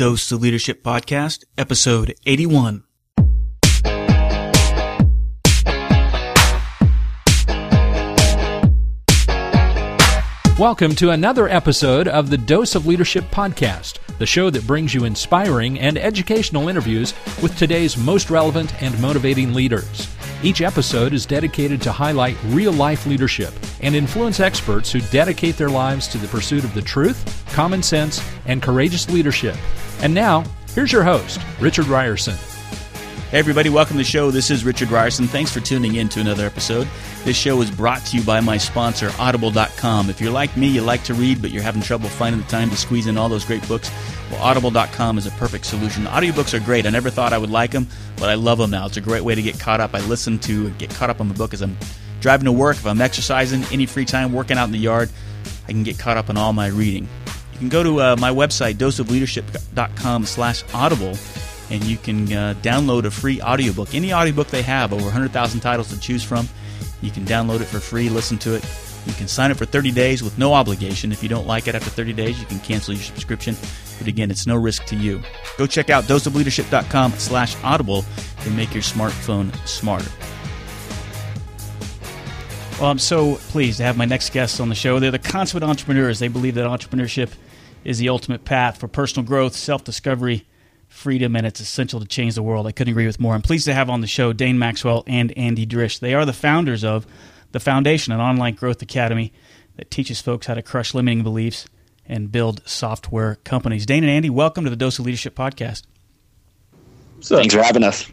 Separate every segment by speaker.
Speaker 1: Dose of Leadership Podcast, episode 81.
Speaker 2: Welcome to another episode of the Dose of Leadership Podcast, the show that brings you inspiring and educational interviews with today's most relevant and motivating leaders. Each episode is dedicated to highlight real life leadership and influence experts who dedicate their lives to the pursuit of the truth, common sense, and courageous leadership. And now, here's your host, Richard Rierson.
Speaker 1: Hey, everybody, welcome to the show. This is Richard Rierson. Thanks for tuning in to another episode. This show is brought to you by my sponsor, Audible.com. If you're like me, you like to read, but you're having trouble finding the time to squeeze in all those great books, well, Audible.com is a perfect solution. Audiobooks are great. I never thought I would like them, but I love them now. It's a great way to get caught up. I listen to get caught up on the book as I'm driving to work, if I'm exercising, any free time, working out in the yard, I can get caught up on all my reading. You can go to uh, my website, doseofleadership.com slash audible, and you can uh, download a free audiobook. Any audiobook they have, over 100,000 titles to choose from. You can download it for free, listen to it. You can sign up for 30 days with no obligation. If you don't like it after 30 days, you can cancel your subscription. But again, it's no risk to you. Go check out doseofleadership.com slash audible and make your smartphone smarter. Well, I'm so pleased to have my next guests on the show. They're the consummate entrepreneurs. They believe that entrepreneurship is the ultimate path for personal growth, self discovery, freedom, and it's essential to change the world. I couldn't agree with more. I'm pleased to have on the show Dane Maxwell and Andy Drish. They are the founders of the Foundation, an online growth academy that teaches folks how to crush limiting beliefs and build software companies. Dane and Andy, welcome to the Dose of Leadership podcast.
Speaker 3: Thanks for having us.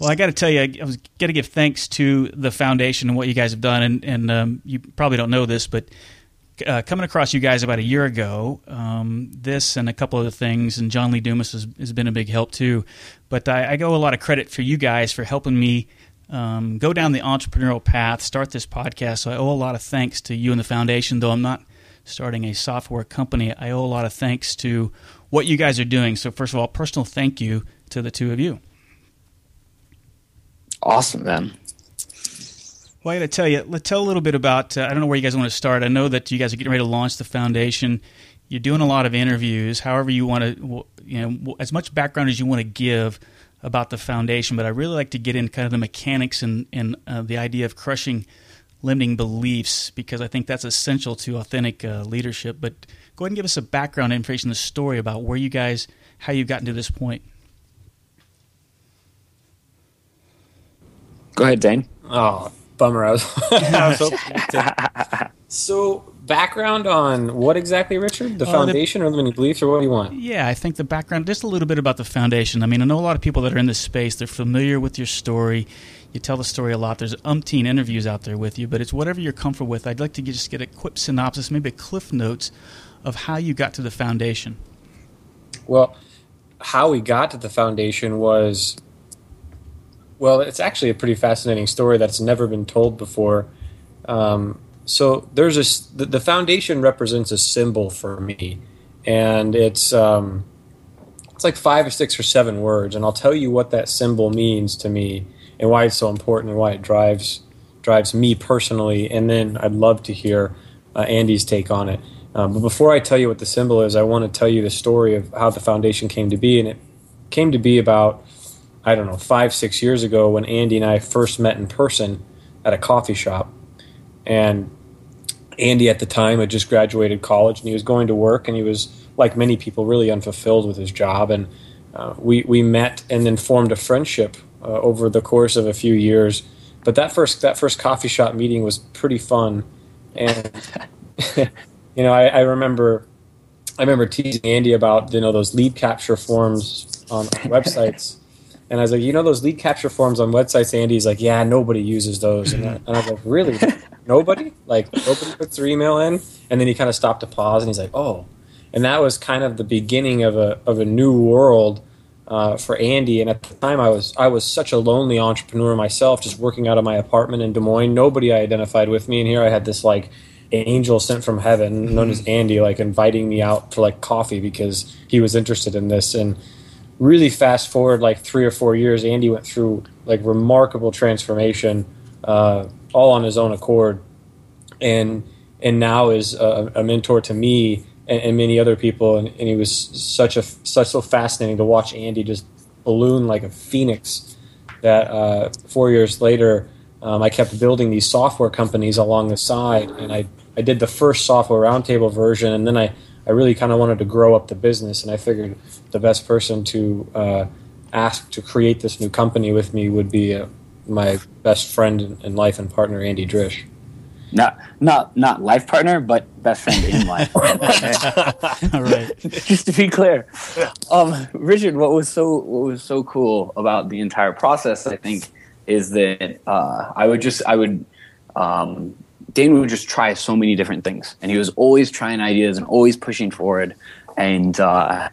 Speaker 1: Well, I got to tell you, I was got to give thanks to the foundation and what you guys have done. And, and um, you probably don't know this, but uh, coming across you guys about a year ago, um, this and a couple other things, and John Lee Dumas has, has been a big help too. But I, I a lot of credit for you guys for helping me um, go down the entrepreneurial path, start this podcast. So I owe a lot of thanks to you and the foundation, though I'm not starting a software company. I owe a lot of thanks to what you guys are doing. So, first of all, personal thank you to the two of you.
Speaker 3: Awesome, man.
Speaker 1: Well, I got to tell you, let's tell a little bit about. Uh, I don't know where you guys want to start. I know that you guys are getting ready to launch the foundation. You're doing a lot of interviews. However, you want to, you know, as much background as you want to give about the foundation. But I really like to get in kind of the mechanics and and uh, the idea of crushing limiting beliefs because I think that's essential to authentic uh, leadership. But go ahead and give us a background information, the story about where you guys, how you've gotten to this point.
Speaker 3: Go ahead, Dane.
Speaker 4: Oh, bummer. I was, I was hoping to. So, background on what exactly, Richard? The
Speaker 1: Uh, the-
Speaker 4: foundation or limiting beliefs, or what do you want?
Speaker 1: Yeah, I think the background, just a little bit about the foundation. I mean, I know a lot of people that are in this space, they're familiar with your story. You tell the story a lot. There's umpteen interviews out there with you, but it's whatever you're comfortable with. I'd like to just get a quick synopsis, maybe a cliff notes of how you got to the foundation.
Speaker 4: Well, how we got to the foundation was. Well, it's actually a pretty fascinating story that's never been told before. Um, so there's a the, the foundation represents a symbol for me, and it's um, it's like five or six or seven words, and I'll tell you what that symbol means to me and why it's so important and why it drives drives me personally, and then I'd love to hear uh, Andy's take on it. Um, but before I tell you what the symbol is, I want to tell you the story of how the foundation came to be, and it came to be about I don't know five six years ago when Andy and I first met in person at a coffee shop, and Andy at the time had just graduated college and he was going to work and he was like many people really unfulfilled with his job. And uh, we we met and then formed a friendship uh, over the course of a few years. But that first that first coffee shop meeting was pretty fun. And you know I, I remember I remember teasing Andy about you know those lead capture forms on websites and I was like, you know, those lead capture forms on websites, Andy's like, yeah, nobody uses those. And I, and I was like, really? nobody? Like, nobody puts their email in? And then he kind of stopped to pause and he's like, oh. And that was kind of the beginning of a, of a new world uh, for Andy. And at the time, I was, I was such a lonely entrepreneur myself, just working out of my apartment in Des Moines. Nobody I identified with me. And here I had this, like, angel sent from heaven known as Andy, like, inviting me out for, like, coffee because he was interested in this. And really fast forward like three or four years, Andy went through like remarkable transformation, uh, all on his own accord, and and now is a, a mentor to me and, and many other people, and, and it was such a such so fascinating to watch Andy just balloon like a phoenix. That uh, four years later, um, I kept building these software companies along the side, and I I did the first software roundtable version, and then I I really kind of wanted to grow up the business, and I figured the best person to uh, ask to create this new company with me would be uh, my best friend in, in life and partner, Andy Drish.
Speaker 3: Not not not life partner, but best friend in life. All right. Just to be clear, um, Richard, what was so what was so cool about the entire process, I think, is that uh, I would just I would um, Dane would just try so many different things, and he was always trying ideas and always pushing forward. And uh,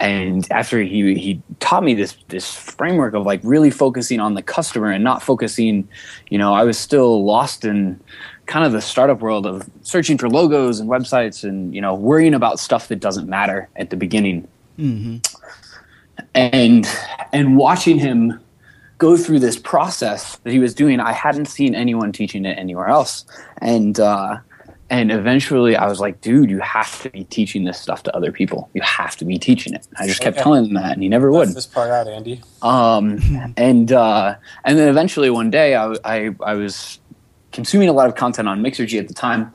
Speaker 3: and after he he taught me this this framework of like really focusing on the customer and not focusing, you know, I was still lost in kind of the startup world of searching for logos and websites and you know worrying about stuff that doesn't matter at the beginning. Mm-hmm. And and watching him go through this process that he was doing. I hadn't seen anyone teaching it anywhere else, and uh, and eventually I was like, dude, you have to be teaching this stuff to other people. You have to be teaching it. I just kept okay. telling him that, and he never would.
Speaker 4: This part out, Andy.
Speaker 3: Um, and uh, and then eventually one day I, I I was consuming a lot of content on Mixergy at the time,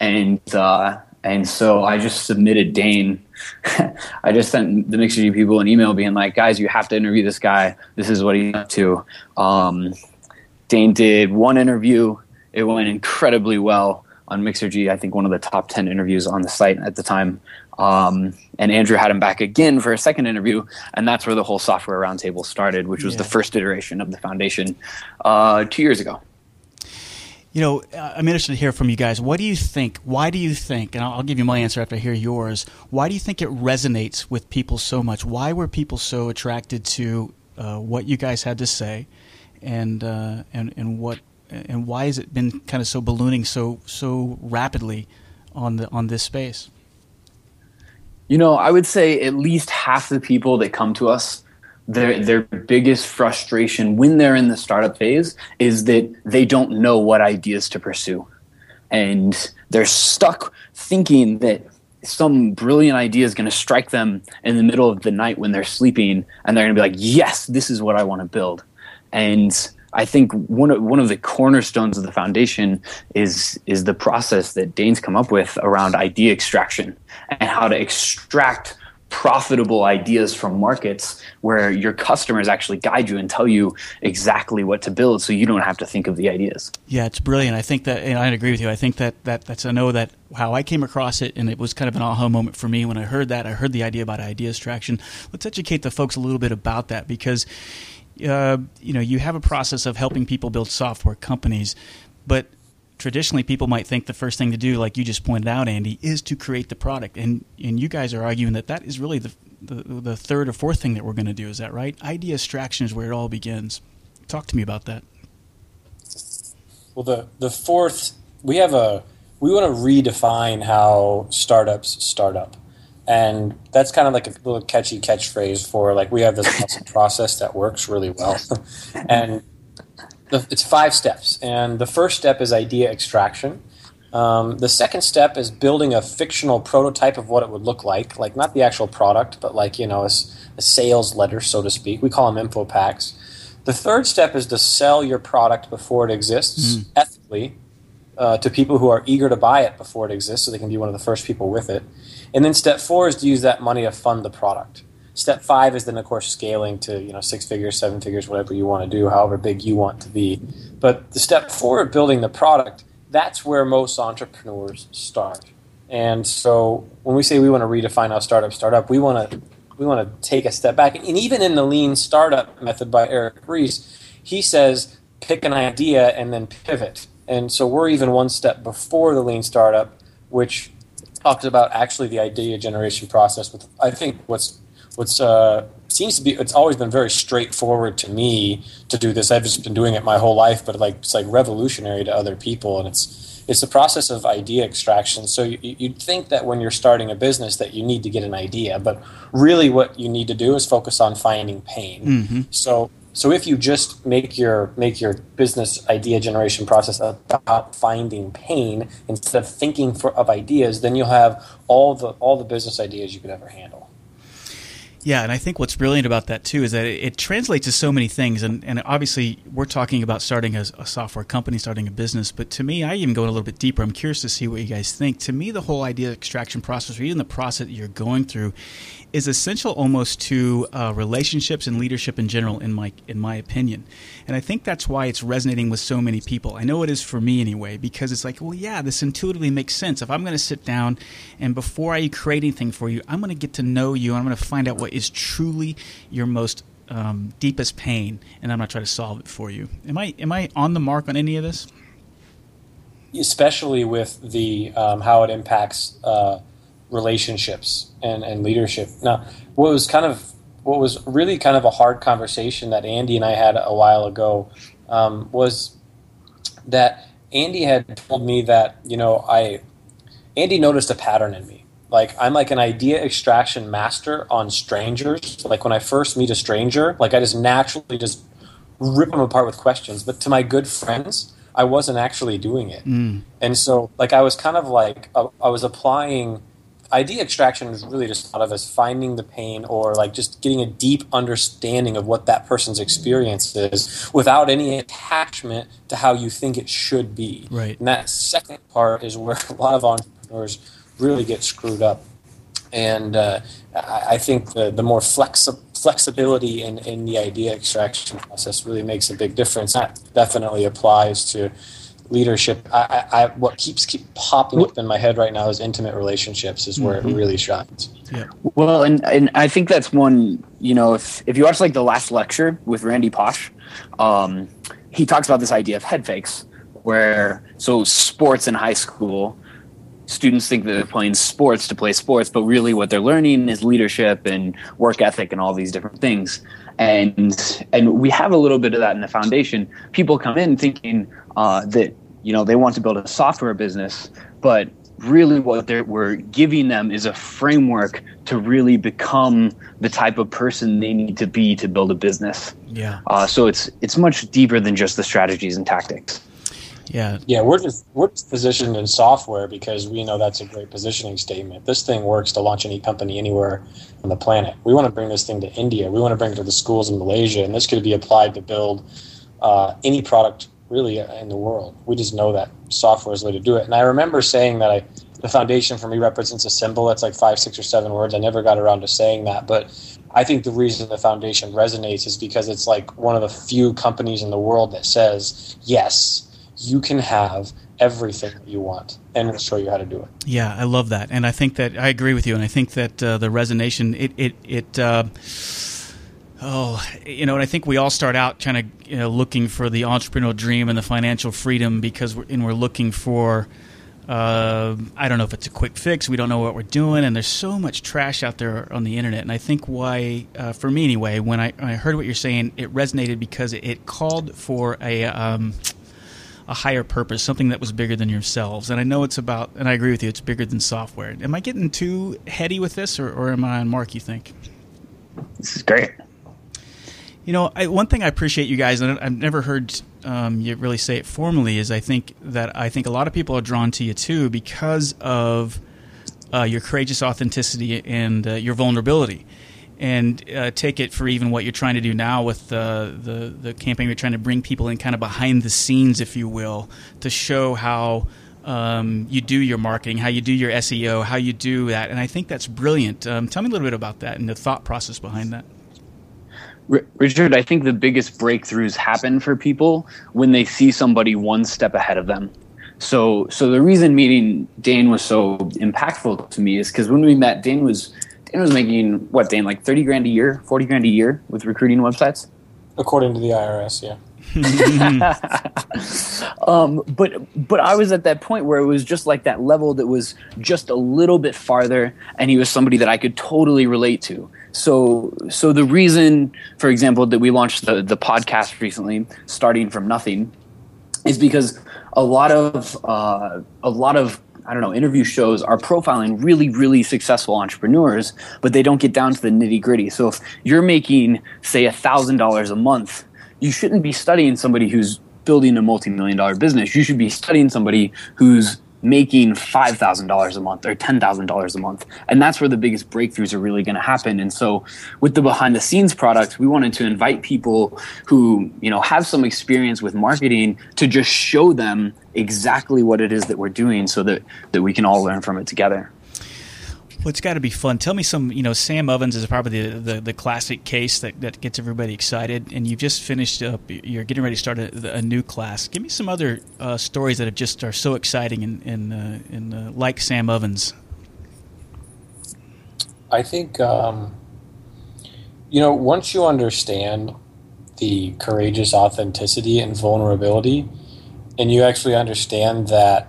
Speaker 3: and uh, and so I just submitted Dane. I just sent the Mixergy people an email being like, guys, you have to interview this guy. This is what he's up to. Um, Dane did one interview. It went incredibly well on Mixergy. I think one of the top 10 interviews on the site at the time. Um, and Andrew had him back again for a second interview, and that's where the whole software roundtable started, which was yeah. the first iteration of the foundation uh, two years ago.
Speaker 1: You know, I'm interested to hear from you guys. What do you think? Why do you think? And I'll give you my answer after I hear yours. Why do you think it resonates with people so much? Why were people so attracted to uh, what you guys had to say, and uh, and and what and why has it been kind of so ballooning so so rapidly on the on this space?
Speaker 3: You know, I would say at least half the people that come to us their their biggest frustration when they're in the startup phase is that they don't know what ideas to pursue. And they're stuck thinking that some brilliant idea is going to strike them in the middle of the night when they're sleeping and they're going to be like yes this is what i want to build. And I think one of one of the cornerstones of the foundation is is the process that Dane's come up with around idea extraction and how to extract profitable ideas from markets where your customers actually guide you and tell you exactly what to build so you don't have to think of the ideas.
Speaker 1: Yeah, it's brilliant. I think that and I agree with you. I think that, that that's I know that how I came across it and it was kind of an aha moment for me when I heard that. I heard the idea about idea extraction. Let's educate the folks a little bit about that because uh, you know, you have a process of helping people build software companies, but traditionally people might think the first thing to do, like you just pointed out, Andy, is to create the product. And and you guys are arguing that that is really the the, the third or fourth thing that we're going to do. Is that right? Idea extraction is where it all begins. Talk to me about that.
Speaker 4: Well, the the fourth we have a we want to redefine how startups start up. And that's kind of like a little catchy catchphrase for like we have this process that works really well. and the, it's five steps, and the first step is idea extraction. Um, the second step is building a fictional prototype of what it would look like, like not the actual product, but like you know a, a sales letter, so to speak. We call them info packs. The third step is to sell your product before it exists mm. ethically uh, to people who are eager to buy it before it exists, so they can be one of the first people with it. And then step four is to use that money to fund the product. Step five is then, of course, scaling to you know six figures, seven figures, whatever you want to do, however big you want to be. But the step four of building the product, that's where most entrepreneurs start. And so when we say we want to redefine how startups start up, we want to we want to take a step back. And even in the lean startup method by Eric Ries, he says pick an idea and then pivot. And so we're even one step before the lean startup, which talks about actually the idea generation process. With I think what's what's uh, seems to be it's always been very straightforward to me to do this. I've just been doing it my whole life, but like it's like revolutionary to other people, and it's it's the process of idea extraction. So you, you'd think that when you're starting a business that you need to get an idea, but really what you need to do is focus on finding pain. Mm-hmm. So So if you just make your make your business idea generation process about finding pain instead of thinking for, of ideas, then you'll have all the all the business ideas you could ever handle.
Speaker 1: Yeah, and I think what's brilliant about that too is that it, it translates to so many things. And, and obviously, we're talking about starting a, a, software company, starting a business. But to me, I even go a little bit deeper. I'm curious to see what you guys think. To me, the whole idea of extraction process, or even the process that you're going through, is essential almost to uh, relationships and leadership in general, in my in my opinion. And I think that's why it's resonating with so many people. I know it is for me anyway, because it's like, well, yeah, this intuitively makes sense. If I'm going to sit down and before I create anything for you, I'm going to get to know you. And I'm going to find out what is truly your most um, deepest pain, and I'm going to try to solve it for you. Am I am I on the mark on any of this?
Speaker 4: Especially with the um, how it impacts. Uh, relationships and, and leadership. Now, what was kind of what was really kind of a hard conversation that Andy and I had a while ago um, was that Andy had told me that you know I Andy noticed a pattern in me. Like I'm like an idea extraction master on strangers. Like when I first meet a stranger, like I just naturally just rip them apart with questions. But to my good friends, I wasn't actually doing it. Mm. And so like I was kind of like I was applying idea extraction is really just thought of as finding the pain or like just getting a deep understanding of what that person's experience is without any attachment to how you think it should be.
Speaker 1: Right.
Speaker 4: And that second part is where a lot of entrepreneurs really get screwed up. And uh, I, think the, the more flexi- flexibility in, in the idea extraction process really makes a big difference. That definitely applies to leadership. I, I, what keeps keep popping up in my head right now is intimate relationships is where mm-hmm. it really shines.
Speaker 3: Yeah. Well, and and I think that's one. You know, if if you watch like the last lecture with Randy Pausch, um, he talks about this idea of head fakes, where so sports in high school. Students think that they're playing sports to play sports, but really what they're learning is leadership and work ethic and all these different things and and we have a little bit of that in the foundation. People come in thinking uh, that you know they want to build a software business, but really what we're giving them is a framework to really become the type of person they need to be to build a business.
Speaker 1: Yeah.
Speaker 3: Uh, so it's it's much deeper than just the strategies and tactics.
Speaker 1: Yeah.
Speaker 4: Yeah, we're just we're just positioned in software because we know that's a great positioning statement. This thing works to launch any company anywhere on the planet. We want to bring this thing to India. We want to bring it to the schools in Malaysia, and this could be applied to build uh, any product really in the world. We just know that software is the way to do it. And I remember saying that I, the foundation for me represents a symbol that's like five, six, or seven words. I never got around to saying that, but I think the reason the foundation resonates is because it's like one of the few companies in the world that says yes you can have everything that you want and we'll show you how to do it
Speaker 1: yeah i love that and i think that i agree with you and i think that uh, the resonation it it, it uh, oh you know and i think we all start out kind of you know, looking for the entrepreneurial dream and the financial freedom because we're, and we're looking for uh, I don't know if it's a quick fix. We don't know what we're doing, and there's so much trash out there on the internet. And I think why, uh, for me anyway, when I, when I, heard what you're saying, it resonated because it, it called for a um, a higher purpose, something that was bigger than yourselves. And I know it's about, and I agree with you, it's bigger than software. Am I getting too heady with this, or, or am I on mark? You think?
Speaker 3: This is great.
Speaker 1: You know, I, one thing I appreciate you guys, and I've never heard um, you really say it formally, is I think that I think a lot of people are drawn to you too because of uh, your courageous authenticity and uh, your vulnerability and uh, take it for even what you're trying to do now with the, the, the campaign. You're trying to bring people in kind of behind the scenes, if you will, to show how um, you do your marketing, how you do your SEO, how you do that. And I think that's brilliant. Um, tell me a little bit about that and the thought process behind that.
Speaker 3: Richard, I think the biggest breakthroughs happen for people when they see somebody one step ahead of them. So, so the reason meeting Dane was so impactful to me is because when we met, Dane was Dan was making what Dan like thirty grand a year, forty grand a year with recruiting websites.
Speaker 4: According to the IRS, yeah.
Speaker 3: um, but but I was at that point where it was just like that level that was just a little bit farther, and he was somebody that I could totally relate to. So so the reason, for example, that we launched the the podcast recently, starting from nothing, is because a lot of uh, a lot of I don't know, interview shows are profiling really, really successful entrepreneurs, but they don't get down to the nitty gritty. So if you're making, say, $1,000 a month, you shouldn't be studying somebody who's building a multi million dollar business. You should be studying somebody who's making $5,000 a month or $10,000 a month. And that's where the biggest breakthroughs are really going to happen. And so with the behind the scenes product, we wanted to invite people who, you know, have some experience with marketing to just show them exactly what it is that we're doing so that, that we can all learn from it together.
Speaker 1: Well, it's got to be fun. Tell me some. You know, Sam Ovens is probably the, the, the, classic case that, that gets everybody excited. And you've just finished up. You're getting ready to start a, a new class. Give me some other uh, stories that are just are so exciting and in, uh, in uh, like Sam Ovens.
Speaker 4: I think um, you know once you understand the courageous authenticity and vulnerability, and you actually understand that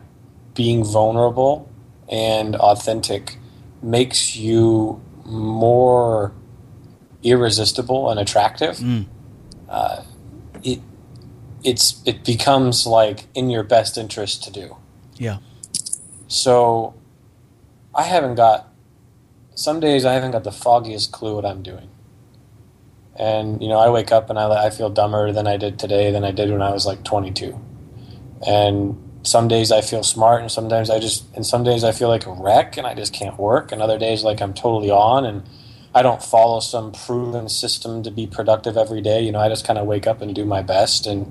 Speaker 4: being vulnerable and authentic makes you more irresistible and attractive, mm. uh, it it's it becomes like in your best interest to do.
Speaker 1: Yeah.
Speaker 4: So I haven't got some days I haven't got the foggiest clue what I'm doing. And you know, I wake up and I I feel dumber than I did today than I did when I was like 22. And some days I feel smart, and sometimes I just, and some days I feel like a wreck, and I just can't work. And other days, like I'm totally on, and I don't follow some proven system to be productive every day. You know, I just kind of wake up and do my best, and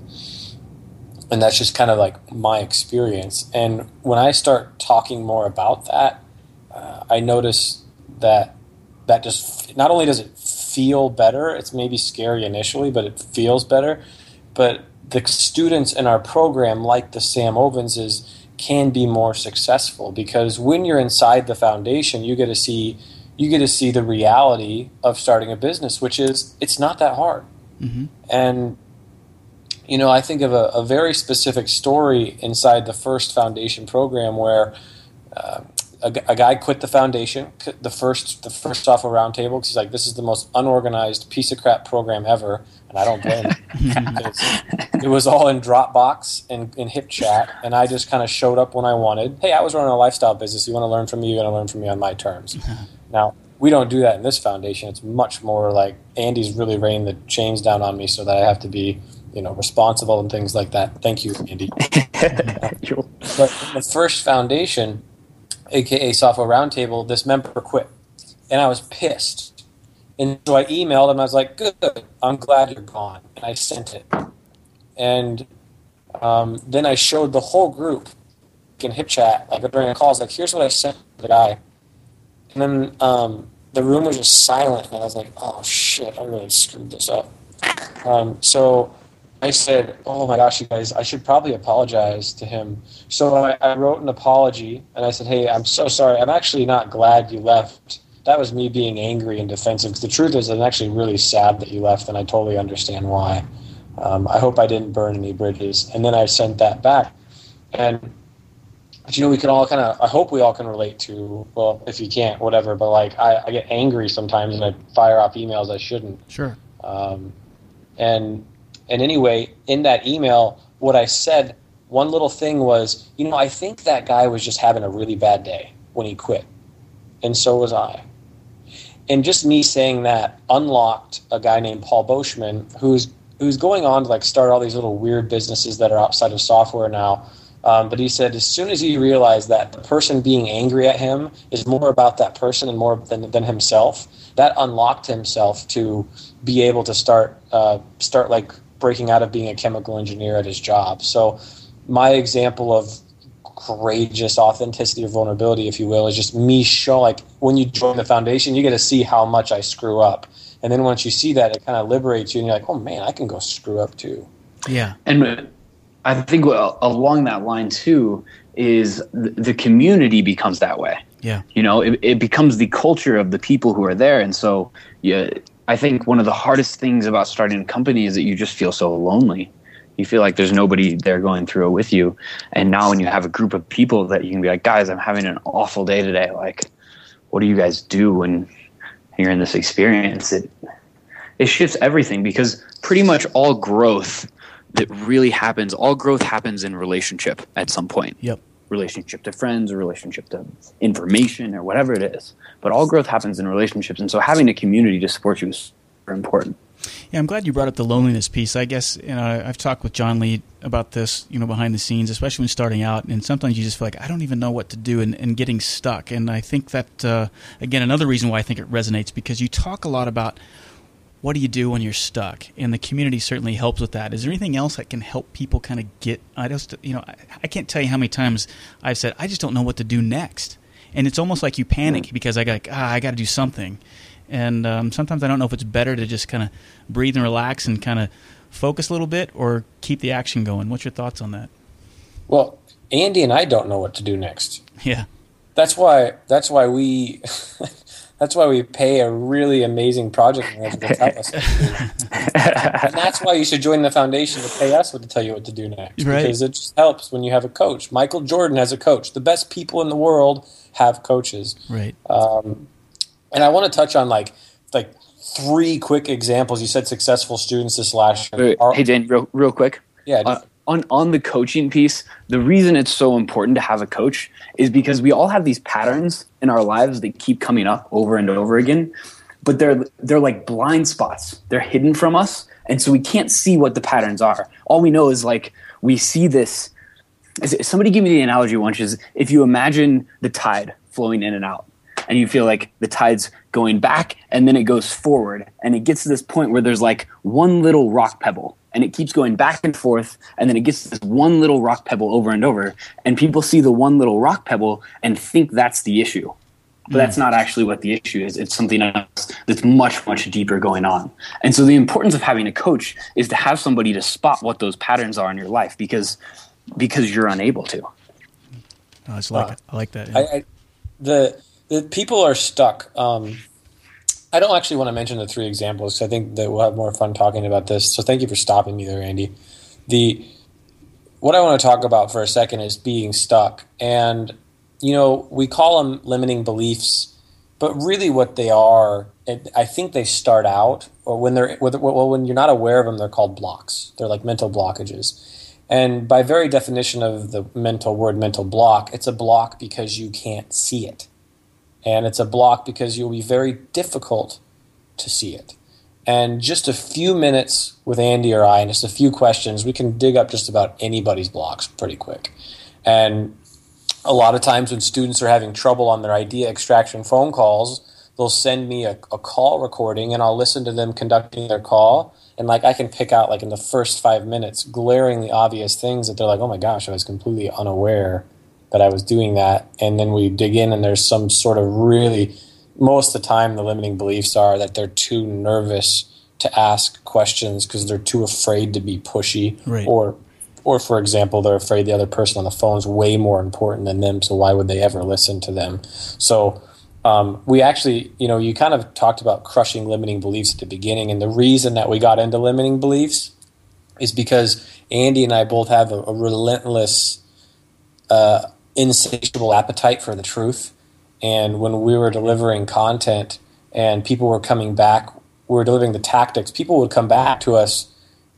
Speaker 4: and that's just kind of like my experience. And when I start talking more about that, uh, I notice that that just not only does it feel better, it's maybe scary initially, but it feels better. But the students in our program, like the Sam Ovenses, can be more successful because when you're inside the foundation, you get to see you get to see the reality of starting a business, which is it's not that hard. Mm-hmm. And you know, I think of a, a, very specific story inside the first foundation program where uh, a, a, guy quit the foundation, the first the first software roundtable, because he's like, "This is the most unorganized piece of crap program ever." and I don't blame him. it was all in Dropbox and in HipChat, and I just kind of showed up when I wanted. Hey, I was running a lifestyle business. You want to learn from me? You're going to learn from me on my terms. now, we don't do that in this foundation. It's much more like Andy's really rained the chains down on me so that I have to be, you know, responsible and things like that. Thank you, Andy. but the first foundation, aka Software Roundtable, this member quit, and I was pissed and so I emailed him. I was like, "Good, I'm glad you're gone." And I sent it, and um, then I showed the whole group in HipChat, like during a call. I like, "Here's what I sent the guy," and then um, the room was just silent, and I was like, "Oh shit, I really screwed this up." Um, so I said, "Oh my gosh, you guys, I should probably apologize to him." So I, I wrote an apology, and I said, "Hey, I'm so sorry. I'm actually not glad you left." that was me being angry and defensive. Because the truth is, I'm actually really sad that you left, and I totally understand why. Um, I hope I didn't burn any bridges. And then I sent that back, and you know, we can all kind of. I hope we all can relate to. Well, if you can't, whatever. But like, I, I get angry sometimes, and I fire off emails I shouldn't.
Speaker 1: Sure.
Speaker 4: Um, and and anyway, in that email, what I said, one little thing was, you know, I think that guy was just having a really bad day when he quit, and so was I and just me saying that unlocked a guy named Paul Boschman who's who's going on to like start all these little weird businesses that are outside of software now. Um, but he said as soon as he realized that the person being angry at him is more about that person and more than, than himself, that unlocked himself to be able to start uh, start like breaking out of being a chemical engineer at his job. So my example of courageous authenticity or vulnerability, if you will, is just me showing like when you join the foundation, you get to see how much I screw up. And then once you see that, it kind of liberates you, and you're like, oh man, I can go screw up too.
Speaker 1: Yeah.
Speaker 3: And I think along that line too is the community becomes that way.
Speaker 1: Yeah.
Speaker 3: You know, it, it becomes the culture of the people who are there. And so, yeah, I think one of the hardest things about starting a company is that you just feel so lonely. You feel like there's nobody there going through it with you. And now when you have a group of people that you can be like guys i'm having an awful day today. Like what do you guys do when you're in this experience? It it shifts everything because pretty much all growth that really happens all growth happens in relationship at some point.
Speaker 1: Yep
Speaker 3: relationship to friends or relationship to information or whatever it is. But all growth happens in relationships. And so having a community to support you is important.
Speaker 1: Yeah, I'm glad you brought up the loneliness piece. I guess you know I've talked with John Lee about this, you know, behind the scenes, especially when starting out. And sometimes you just feel like I don't even know what to do, and, and getting stuck. And I think that uh, again, another reason why I think it resonates because you talk a lot about what do you do when you're stuck, and the community certainly helps with that. Is there anything else that can help people kind of get? I just, you know, I, I can't tell you how many times I've said I just don't know what to do next, and it's almost like you panic because I got ah, I got to do something and um, sometimes I don't know if it's better to just kind of breathe and relax and kind of focus a little bit or keep the action going. What's your thoughts on that?
Speaker 4: Well, Andy and I don't know what to do next.
Speaker 1: Yeah.
Speaker 4: That's why that's why we that's why we pay a really amazing project manager to tell us. and that's why you should join the foundation to pay us what to tell you what to do next.
Speaker 1: Right.
Speaker 4: Because it just helps when you have a coach. Michael Jordan has a coach. The best people in the world have coaches.
Speaker 1: Right.
Speaker 4: Um, and I want to touch on like like three quick examples. You said successful students this last year.
Speaker 3: Hey, Dan, real, real quick.
Speaker 4: Yeah.
Speaker 3: Uh, on on the coaching piece, the reason it's so important to have a coach is because we all have these patterns in our lives that keep coming up over and over again, but they're they're like blind spots. They're hidden from us, and so we can't see what the patterns are. All we know is like we see this. Somebody give me the analogy once is if you imagine the tide flowing in and out and you feel like the tide's going back and then it goes forward and it gets to this point where there's like one little rock pebble and it keeps going back and forth and then it gets this one little rock pebble over and over and people see the one little rock pebble and think that's the issue. But that's not actually what the issue is. It's something else that's much much deeper going on. And so the importance of having a coach is to have somebody to spot what those patterns are in your life because because you're unable to.
Speaker 1: Oh, I, like, uh, I like that
Speaker 4: yeah. I, I, the the people are stuck. Um, I don't actually want to mention the three examples. I think that we'll have more fun talking about this. So thank you for stopping me there, Andy. The what I want to talk about for a second is being stuck, and you know we call them limiting beliefs, but really what they are, it, I think they start out, or when they're well, when you're not aware of them, they're called blocks. They're like mental blockages. And by very definition of the mental word mental block, it's a block because you can't see it and it's a block because you'll be very difficult to see it. And just a few minutes with Andy or I, and just a few questions, we can dig up just about anybody's blocks pretty quick. And a lot of times when students are having trouble on their idea extraction phone calls, they'll send me a, a call recording and I'll listen to them conducting their call. And like I can pick out like in the first five minutes glaringly obvious things that they're like, oh my gosh, I was completely unaware that I was doing that. And then we dig in, and there's some sort of really, most of the time, the limiting beliefs are that they're too nervous to ask questions because they're too afraid to be pushy,
Speaker 1: right.
Speaker 4: or, or for example, they're afraid the other person on the phone is way more important than them. So why would they ever listen to them? So. Um, we actually, you know, you kind of talked about crushing limiting beliefs at the beginning, and the reason that we got into limiting beliefs is because Andy and I both have a, a relentless uh, insatiable appetite for the truth. And when we were delivering content and people were coming back, we were delivering the tactics, people would come back to us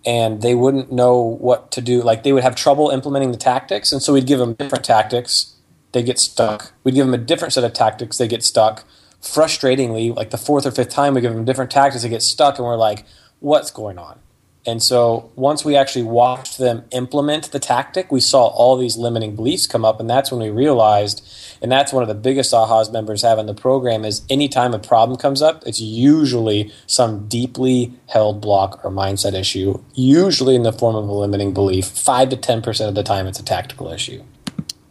Speaker 4: and they wouldn't know what to do. Like they would have trouble implementing the tactics. And so we'd give them different tactics, they get stuck. We'd give them a different set of tactics, they get stuck. Frustratingly, like the fourth or fifth time, we give them different tactics, they get stuck, and we're like, what's going on? And so once we actually watched them implement the tactic, we saw all these limiting beliefs come up, and that's when we realized, and that's one of the biggest ahas members have in the program is anytime a problem comes up, it's usually some deeply held block or mindset issue, usually in the form of a limiting belief. Five to ten percent of the time, it's a tactical issue.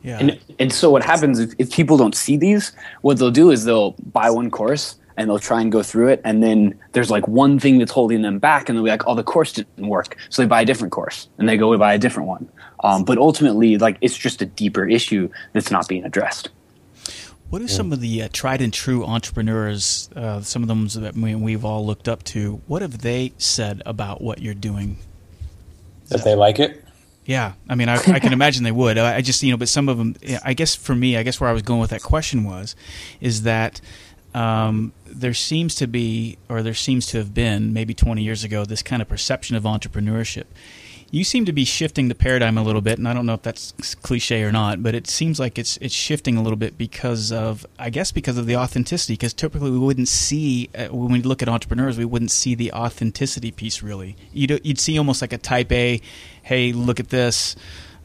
Speaker 3: Yeah. And, and so what happens if, if people don't see these, what they'll do is they'll buy one course and they'll try and go through it. And then there's like one thing that's holding them back and they'll be like oh the course didn't work so they buy a different course. And they go and buy a different one. Um, but ultimately like it's just a deeper issue that's not being addressed.
Speaker 1: What are some of the uh, tried and true entrepreneurs uh, some of them that we've all looked up to what have they said about what you're doing?
Speaker 4: That they like it?
Speaker 1: Yeah, I mean, I, I, can imagine they would. I just, you know, but some of them, I guess for me, I guess where I was going with that question was, is that um, there seems to be, or there seems to have been, maybe 20 years ago, this kind of perception of entrepreneurship. You seem to be shifting the paradigm a little bit, and I don't know if that's cliche or not, but it seems like it's it's shifting a little bit because of, I guess, because of the authenticity. Because typically we wouldn't see uh, when we look at entrepreneurs, we wouldn't see the authenticity piece really. You'd you'd see almost like a Type A, hey, look at this.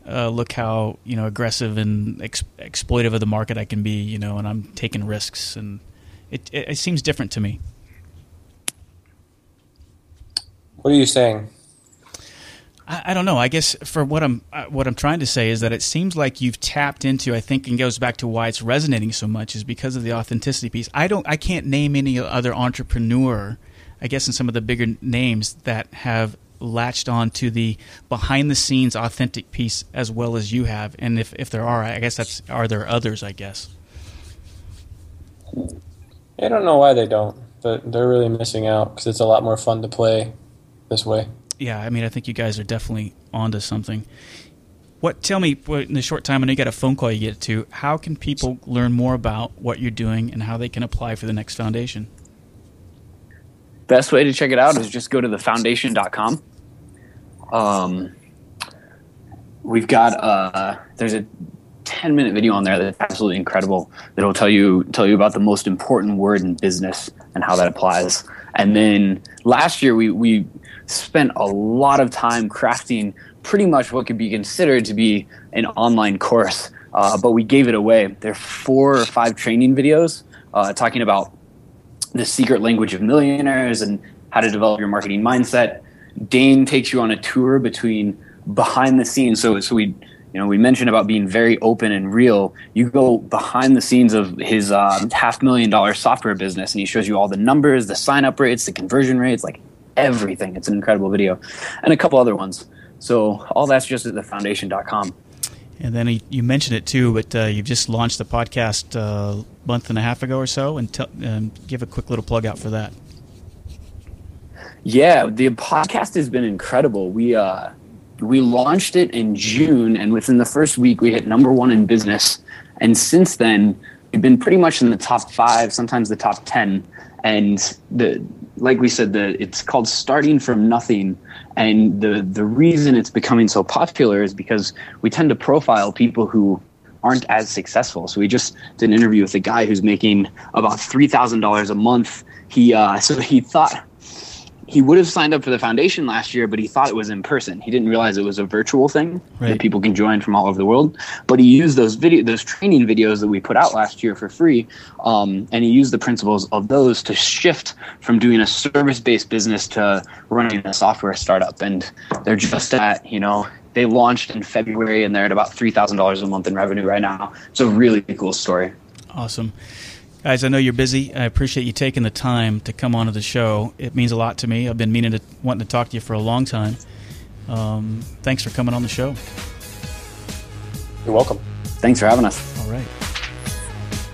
Speaker 1: Uh, look how you know aggressive and ex- exploitive of the market I can be, you know, and I'm taking risks, and it, it, it seems different to me.
Speaker 4: What are you saying?
Speaker 1: I, I don't know. I guess for what I'm uh, what I'm trying to say is that it seems like you've tapped into. I think and goes back to why it's resonating so much is because of the authenticity piece. I don't. I can't name any other entrepreneur. I guess in some of the bigger names that have latched on to the behind the scenes authentic piece as well as you have. And if if there are, I guess that's are there others? I guess.
Speaker 4: I don't know why they don't, but they're really missing out because it's a lot more fun to play this way
Speaker 1: yeah, I mean, I think you guys are definitely onto something. What? Tell me, in the short time, I know you got a phone call you get to. How can people learn more about what you're doing and how they can apply for the next foundation?
Speaker 3: Best way to check it out is just go to thefoundation.com. Um, we've got uh, there's a 10 minute video on there that's absolutely incredible that'll tell you tell you about the most important word in business and how that applies. And then last year we we spent a lot of time crafting pretty much what could be considered to be an online course, uh, but we gave it away. There are four or five training videos uh, talking about the secret language of millionaires and how to develop your marketing mindset. Dane takes you on a tour between behind the scenes. So, so we, you know, we mentioned about being very open and real. You go behind the scenes of his uh, half million dollar software business, and he shows you all the numbers, the sign up rates, the conversion rates, like everything. It's an incredible video, and a couple other ones. So all that's just at thefoundation.com.
Speaker 1: And then you mentioned it too, but uh, you've just launched the podcast a uh, month and a half ago or so, and t- um, give a quick little plug out for that.
Speaker 3: Yeah, the podcast has been incredible. We uh, we launched it in June, and within the first week, we hit number one in business. And since then, we've been pretty much in the top five, sometimes the top ten. And the like we said, the it's called starting from nothing, and the the reason it's becoming so popular is because we tend to profile people who aren't as successful. So we just did an interview with a guy who's making about three thousand dollars a month. He uh, so he thought he would have signed up for the foundation last year, but he thought it was in person. He didn't realize it was a virtual thing right. that people can join from all over the world. But he used those video, those training videos that we put out last year for free, um, and he used the principles of those to shift from doing a service-based business to running a software startup. And they're just at you know they launched in February and they're at about three thousand dollars a month in revenue right now. It's a really cool story.
Speaker 1: Awesome. Guys, I know you're busy. I appreciate you taking the time to come onto the show. It means a lot to me. I've been meaning to wanting to talk to you for a long time. Um, thanks for coming on the show.
Speaker 4: You're welcome.
Speaker 3: Thanks for having us.
Speaker 1: All right.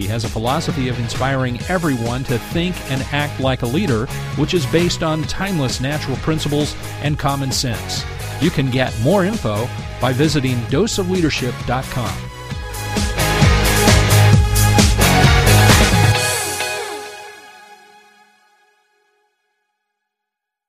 Speaker 2: He has a philosophy of inspiring everyone to think and act like a leader, which is based on timeless natural principles and common sense. You can get more info by visiting doseofleadership.com.